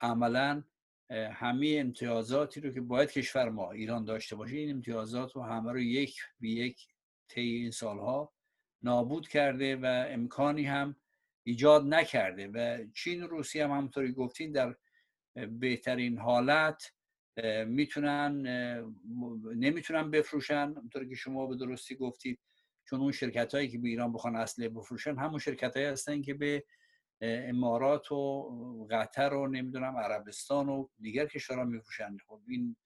عملا همه امتیازاتی رو که باید کشور ما ایران داشته باشه این امتیازات رو همه رو یک به یک طی این سالها نابود کرده و امکانی هم ایجاد نکرده. و چین و روسیه هم همونطوری گفتین در بهترین حالت می‌تونن نمی‌تونن بفروشن. همونطوری که شما به درستی گفتید چون اون شرکت هایی که به ایران بخوان اصله بفروشن همون شرکت هایی هستن که به امارات و قطر و نمی‌دونم عربستان و دیگر کشورها میفروشن. خب این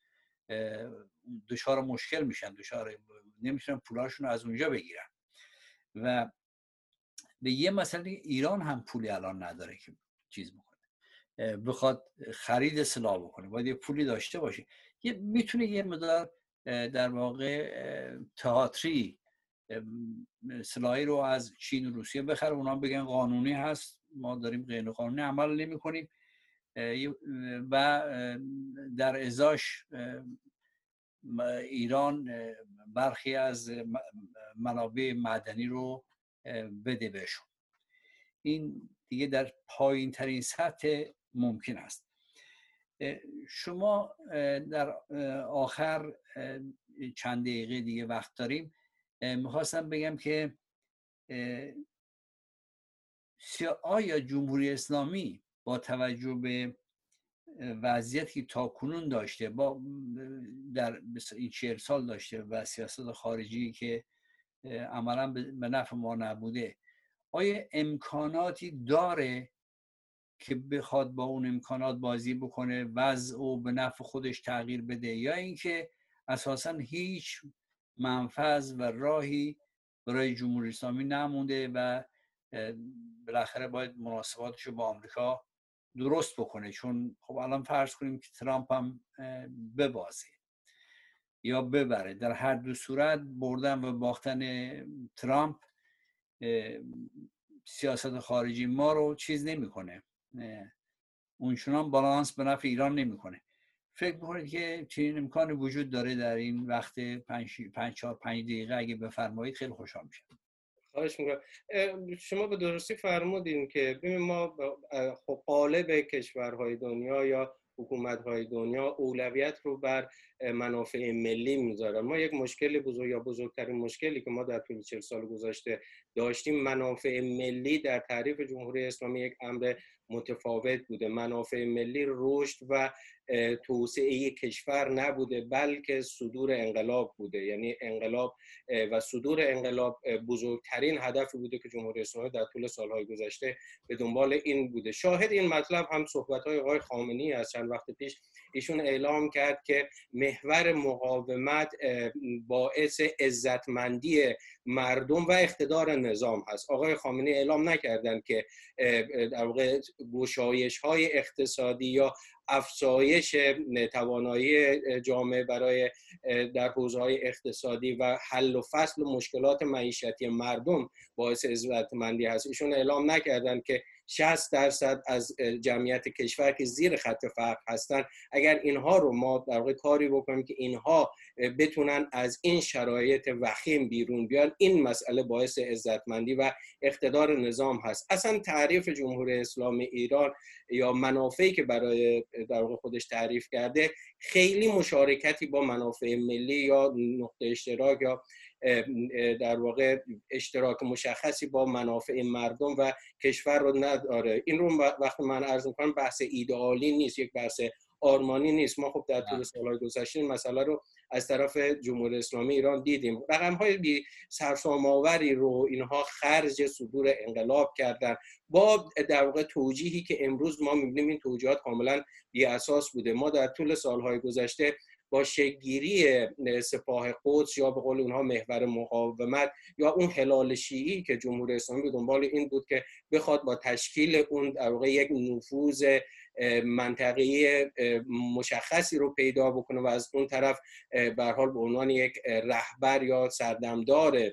دچار مشکل میشن دچار نمی‌تونن پولاشون رو از اونجا بگیرن. و به یه مسئله ایران هم پولی الان نداره که چیز بکنه. بخواد خرید سلاح بکنه. باید یه پولی داشته باشه. یه می‌تونه یه مدار در واقع تئاتری سلاحی رو از چین و روسیه بخره. اونا بگن قانونی هست. ما داریم غیر قانونی عمل نمی کنیم و در ازاش ایران برخی از منابع معدنی رو بده بهشون. این دیگه در پایین ترین سطح ممکن است. شما در آخر چند دقیقه دیگه وقت داریم. می‌خواستم بگم که آیا جمهوری اسلامی با توجه به وضعیتی تا کنون داشته با در این چهل سال داشته و سیاست خارجی که عملا به نفع ما نبوده آیا امکاناتی داره که بخواد با اون امکانات بازی بکنه وضع و به نفع خودش تغییر بده یا اینکه اساسا هیچ منفذ و راهی برای جمهوری اسلامی نمونده و بالاخره باید مناسباتش رو با آمریکا درست بکنه. چون خب الان فرض کنیم که ترامپ هم ببازه یا ببره. در هر دو صورت بردن و باختن ترامپ سیاست خارجی ما رو چیز نمی‌کنه. اونچنان بالانس به نفع ایران نمی‌کنه. فکر می‌کنید که چنین امکانی وجود داره در این وقت پنج, پنج چهار پنج دقیقه؟ اگه بفرمایید خیلی خوشحال میشم. خواهش می‌کنم. شما به درستی فرمودین که ببین ما خب قالب کشورهای دنیا یا حکومت‌های دنیا اولویت رو بر منافع ملی می‌ذارن. ما یک مشکل بزرگ یا بزرگترین مشکلی که ما در طول 40 سال گذشته داشتیم منافع ملی در تعریف جمهوری اسلامی یک امر متفاوت بوده. منافع ملی رشد و توسعه کشور نبوده بلکه صدور انقلاب بوده. یعنی انقلاب و صدور انقلاب بزرگترین هدفی بوده که جمهوری اسلامی در طول سالهای گذشته به دنبال این بوده. شاهد این مطلب هم صحبت های آقای خامنی از چند وقت پیش ایشون اعلام کرد که محور مقاومت باعث عزتمندی مردم و اقتدار نظام هست. آقای خامنه اعلام نکردن که در واقع گشایش های اقتصادی یا افزایش توانایی جامعه برای در حوزه های اقتصادی و حل و فصل مشکلات معیشتی مردم باعث عزتمندی هست. ایشون اعلام نکردن که 60 درصد از جمعیت کشور که زیر خط فقر هستن. اگر اینها رو ما در واقع کاری بکنیم که اینها بتونن از این شرایط وخیم بیرون بیان این مسئله باعث عزتمندی و اقتدار نظام هست. اصلا تعریف جمهوری اسلامی ایران یا منافعی که برای در واقع خودش تعریف کرده خیلی مشارکتی با منافع ملی یا نقطه اشتراک یا در واقع اشتراک مشخصی با منافع مردم و کشور رو نداره. این رو وقتی من عرض می‌کنم بحث ایدئالی نیست یک بحث آرمانی نیست. ما خب در طول سالهای گذشته این مسئله رو از طرف جمهوری اسلامی ایران دیدیم. رقم های بی سرسام‌آوری رو اینها خرج صدور انقلاب کردن. با در واقع توجیهی که امروز ما می‌بینیم این توجیهات کاملا بی اساس بوده. ما در طول سالهای گذشته با شگیری سپاه قدس یا به قول اونها محور مقاومت یا اون هلال شیعی که جمهوری اسلامی به دنبال این بود که بخواد با تشکیل اون در واقع یک نفوذ منطقه مشخصی رو پیدا بکنه و از اون طرف به حال به عنوان یک رهبر یا سردمدار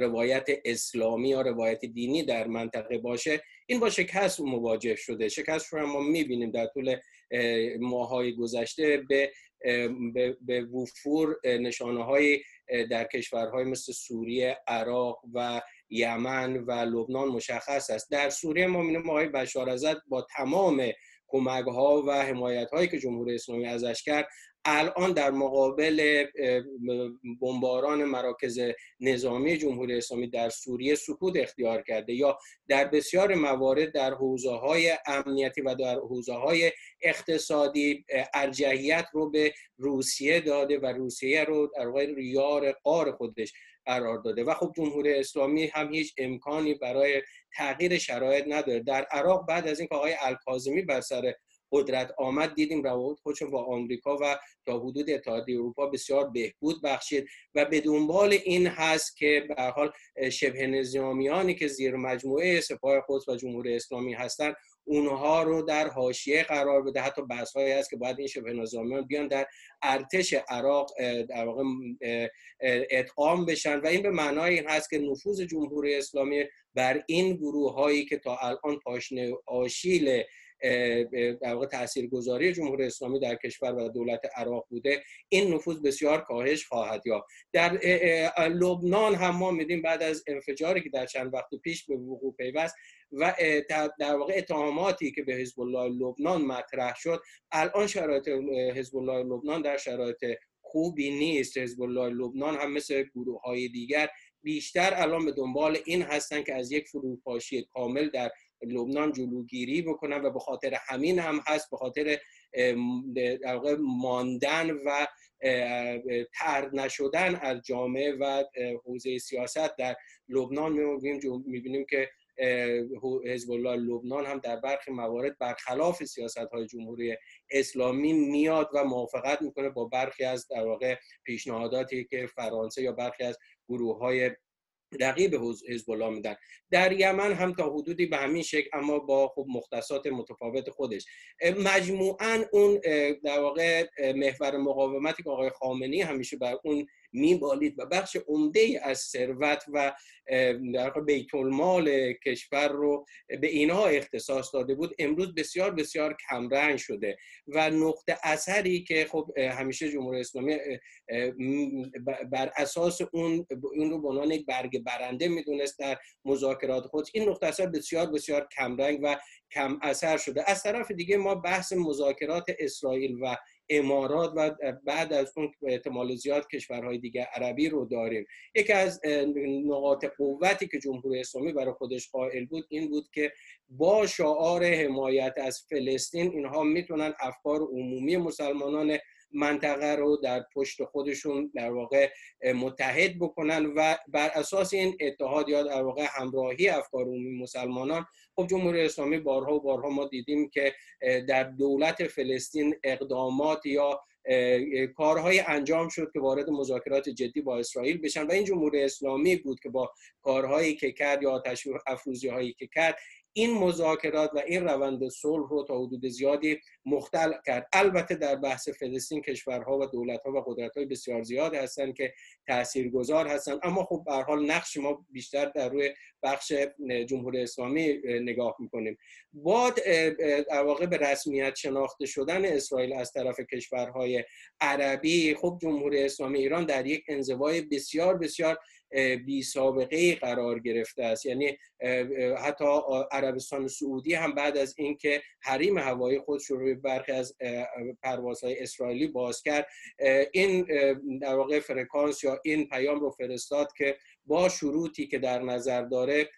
روایت اسلامی یا روایت دینی در منطقه باشه این با شکست مواجه شده. شکست رو ما می‌بینیم در طول ماهای گذشته به به وفور نشانه های در کشورهای مثل سوریه، عراق و یمن و لبنان مشخص است. در سوریه ما می‌بینیم آقای بشار با تمام کمک ها و حمایت هایی که جمهوری اسلامی ازش کرد الان در مقابل بمباران مراکز نظامی جمهوری اسلامی در سوریه سکوت اختیار کرده یا در بسیار موارد در حوزه های امنیتی و در حوزه های اقتصادی ارجحیت رو به روسیه داده و روسیه رو در واقع ریار قار خودش قرار داده. و خب جمهوری اسلامی هم هیچ امکانی برای تغییر شرایط نداره. در عراق بعد از اینکه آقای الکاظمی بر سر قدرت آمد دیدیم روابط خودشون با آمریکا و تا حدود اتحادیه اروپا بسیار بهبود بخشید و به دنبال این هست که به حال شبه نظامیانی که زیر مجموعه سپاه قدس و جمهوری اسلامی هستند اونها رو در حاشیه قرار بده. حتی بحث هایی هست که باید این شبه نظامیان بیان در ارتش عراق در واقع ادغام بشن. و این به معنای این هست که نفوذ جمهوری اسلامی بر این گروه هایی که تا الان پاشنه آشیل در واقع تاثیرگذاری جمهوری اسلامی در کشور و دولت عراق بوده این نفوذ بسیار کاهش خواهد یافت. در لبنان هم ما میدیم بعد از انفجاری که در چند وقت پیش به وقوع پیوست و در واقع اتهاماتی که به حزب الله لبنان مطرح شد الان شرایط حزب الله لبنان در شرایط خوبی نیست. حزب الله لبنان هم مثل گروه های دیگر بیشتر الان به دنبال این هستن که از یک فروپاشی کامل در لبنان جلوگیری بکنن و به خاطر همین هم هست به خاطر در ماندن و ترد نشدن از جامعه و حوزه سیاست در لبنان. می‌بینیم که حزب الله لبنان هم در برخی موارد برخلاف سیاست های جمهوری اسلامی میاد و موافقت می‌کنه با برخی از در واقع پیشنهاداتی که فرانسه یا برخی از گروه های رقیب حزب الله میدن. در یمن هم تا حدودی به همین شکل اما با خب مختصات متفاوت خودش. مجموعا اون در واقع محور مقاومتی که آقای خامنی همیشه بر اون میبالید و بخش عمده از ثروت و بیت المال کشور رو به اینها اختصاص داده بود. امروز بسیار بسیار کمرنگ شده و نقطه اثری که خب همیشه جمهوری اسلامی بر اساس اون اون رو به عنوان یک برگ برنده می‌دونست در مذاکرات خود. این نقطه اثر بسیار بسیار کمرنگ و کم اثر شده. از طرف دیگه ما بحث مذاکرات اسرائیل و امارات و بعد از اون احتمال زیاد کشورهای دیگه عربی رو داریم. یکی از نقاط قوتی که جمهوری اسلامی برای خودش قائل بود این بود که با شعار حمایت از فلسطین اینها می‌تونن افکار عمومی مسلمانان منطقه رو در پشت خودشون در واقع متحد بکنن و بر اساس این اتحاد یا در واقع همراهی افکار عمومی مسلمانان خب جمهوری اسلامی بارها و بارها ما دیدیم که در دولت فلسطین اقدامات یا کارهای انجام شد که وارد مذاکرات جدی با اسرائیل بشن و این جمهوری اسلامی بود که با کارهایی که کرد یا آتش افروزی هایی که کرد این مذاکرات و این روند صلح رو تا حدود زیادی مختل کرد. البته در بحث فلسطین کشورها و دولتها و قدرت‌های بسیار زیاد هستند که تاثیرگذار هستند. اما خب به حال نقش ما بیشتر در روی بخش جمهوری اسلامی نگاه می‌کنیم. با در واقع به رسمیت شناخته شدن اسرائیل از طرف کشورهای عربی خب جمهوری اسلامی ایران در یک انزوای بسیار بسیار بی سابقه قرار گرفته است. یعنی حتی عربستان سعودی هم بعد از اینکه حریم هوایی خود رو روی برخی از پروازهای اسرائیلی باز کرد این در واقع فرکانس یا این پیام رو فرستاد که با شروطی که در نظر داره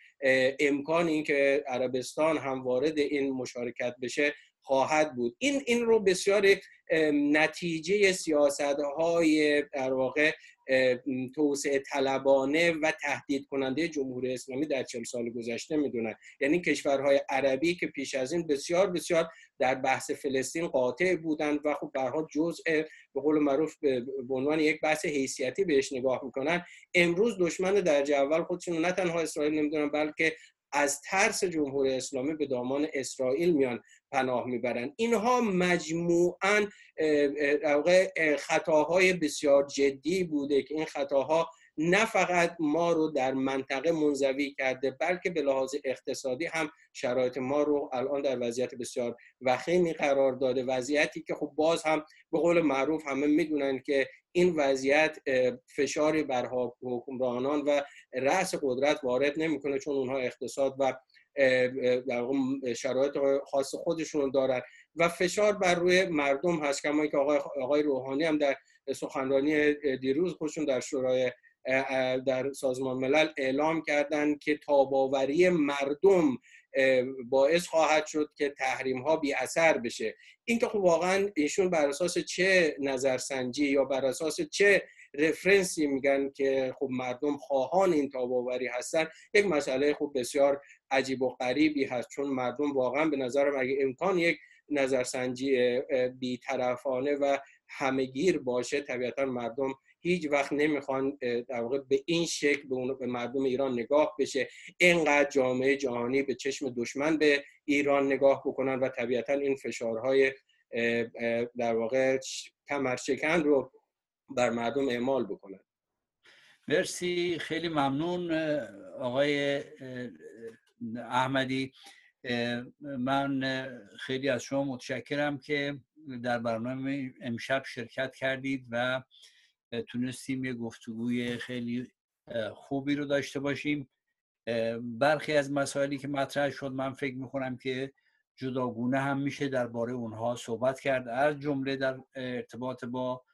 امکان این که عربستان هم وارد این مشارکت بشه خواهد بود. این این رو بسیار نتیجه سیاست های در واقع توسعه طلبانه و تهدید کننده جمهوری اسلامی در چل سال گذشته می‌دونن. یعنی کشورهای عربی که پیش از این بسیار بسیار در بحث فلسطین قاطع بودند و خب برها جزء به قول معروف به عنوان یک بحث حیثیتی بهش نگاه می‌کنن. امروز دشمن درجه اول خودشون نه تنها اسرائیل نمی‌دونن بلکه از ترس جمهوری اسلامی به دامان اسرائیل میان. پناه می‌برن. اینها مجموعا خطاهای بسیار جدی بوده که این خطاها نه فقط ما رو در منطقه منزوی کرده بلکه به لحاظ اقتصادی هم شرایط ما رو الان در وضعیت بسیار وخیمی قرار داده. وضعیتی که خب باز هم به قول معروف همه می‌دونن که این وضعیت فشاری بر حکمرانان و رأس قدرت وارد نمی‌کنه چون اونها اقتصاد و شرایط خاص خودشون دارن. و فشار بر روی مردم هست کما که آقای, آقای روحانی هم در سخنرانی دیروز خودشون در شورای در سازمان ملل اعلام کردند که تاباوری مردم باعث خواهد شد که تحریم ها بی اثر بشه. این که خب واقعا ایشون بر اساس چه نظرسنجی یا بر اساس چه رفرنسی میگن که خب مردم خواهان این تاباوری هستن. یک مسئله خوب بسیار عجیب و غریبی هست چون مردم واقعا به نظرم اگه امکان یک نظرسنجی بیطرفانه و همگیر باشه طبیعتا مردم هیچ وقت نمی‌خوان در واقع به این شکل به, به مردم ایران نگاه بشه. اینقدر جامعه جهانی به چشم دشمن به ایران نگاه بکنن و طبیعتا این فشارهای در واقع کمرشکن رو بر مردم اعمال بکنن. مرسی خیلی ممنون آقای احمدی. من خیلی از شما متشکرم که در برنامه امشب شرکت کردید و تونستیم یه گفتگوی خیلی خوبی رو داشته باشیم. برخی از مسائلی که مطرح شد من فکر می‌کنم که جداگونه هم میشه درباره اونها صحبت کرد. از جمله در ارتباط با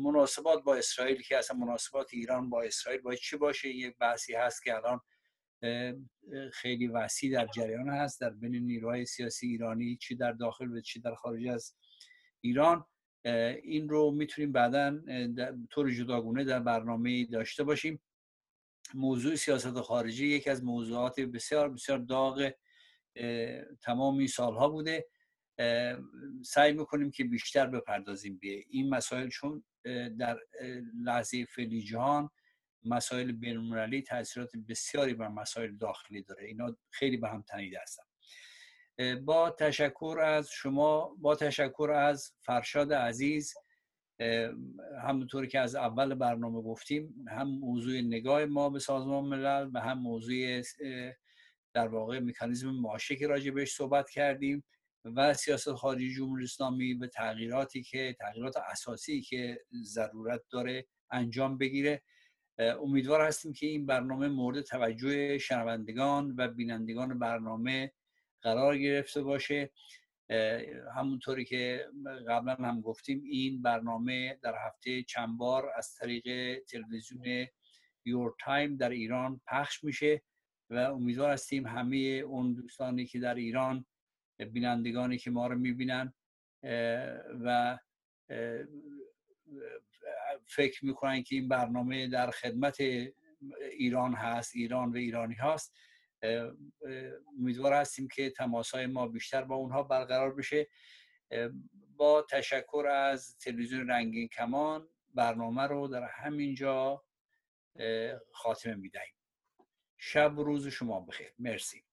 مناسبات با اسرائیل که اصلا مناسبات ایران با اسرائیل باید چی باشه؟ یک بحثی هست که الان خیلی وسیع در جریان هست در بین نیروهای سیاسی ایرانی چی در داخل و چی در خارج از ایران. این رو می‌تونیم بعدا طور جداگونه در برنامه داشته باشیم. موضوع سیاست خارجی یکی از موضوعات بسیار بسیار داغ تمام این سالها بوده. سعی می‌کنیم که بیشتر بپردازیم به این مسائل چون در لحظه فعلی جهان مسائل بینالمللی تاثیرات بسیاری بر مسائل داخلی داره. اینا خیلی به هم تنیده هستن. با تشکر از شما با تشکر از فرشاد عزیز همونطوری که از اول برنامه گفتیم هم موضوع نگاه ما به سازمان ملل و هم موضوع در واقع مکانیزم معاشه که راجع بهش صحبت کردیم. و سیاست خارجی جمهوری اسلامی به تغییراتی که تغییرات اساسی که ضرورت داره انجام بگیره. امیدوار هستیم که این برنامه مورد توجه شنوندگان و بینندگان برنامه قرار گرفته باشه. همونطوری که قبلا هم گفتیم این برنامه در هفته چند بار از طریق تلویزیون یور تایم در ایران پخش میشه و امیدوار هستیم همه اون دوستانی که در ایران بینندگانی که ما رو می‌بینن و فکر می‌کنن که این برنامه در خدمت ایران هست ایران و ایرانی هست امیدوار هستیم که تماس های ما بیشتر با اونها برقرار بشه. با تشکر از تلویزیون رنگین کمان برنامه رو در همینجا خاتمه می‌دهیم. شب و روز شما بخیر. مرسی.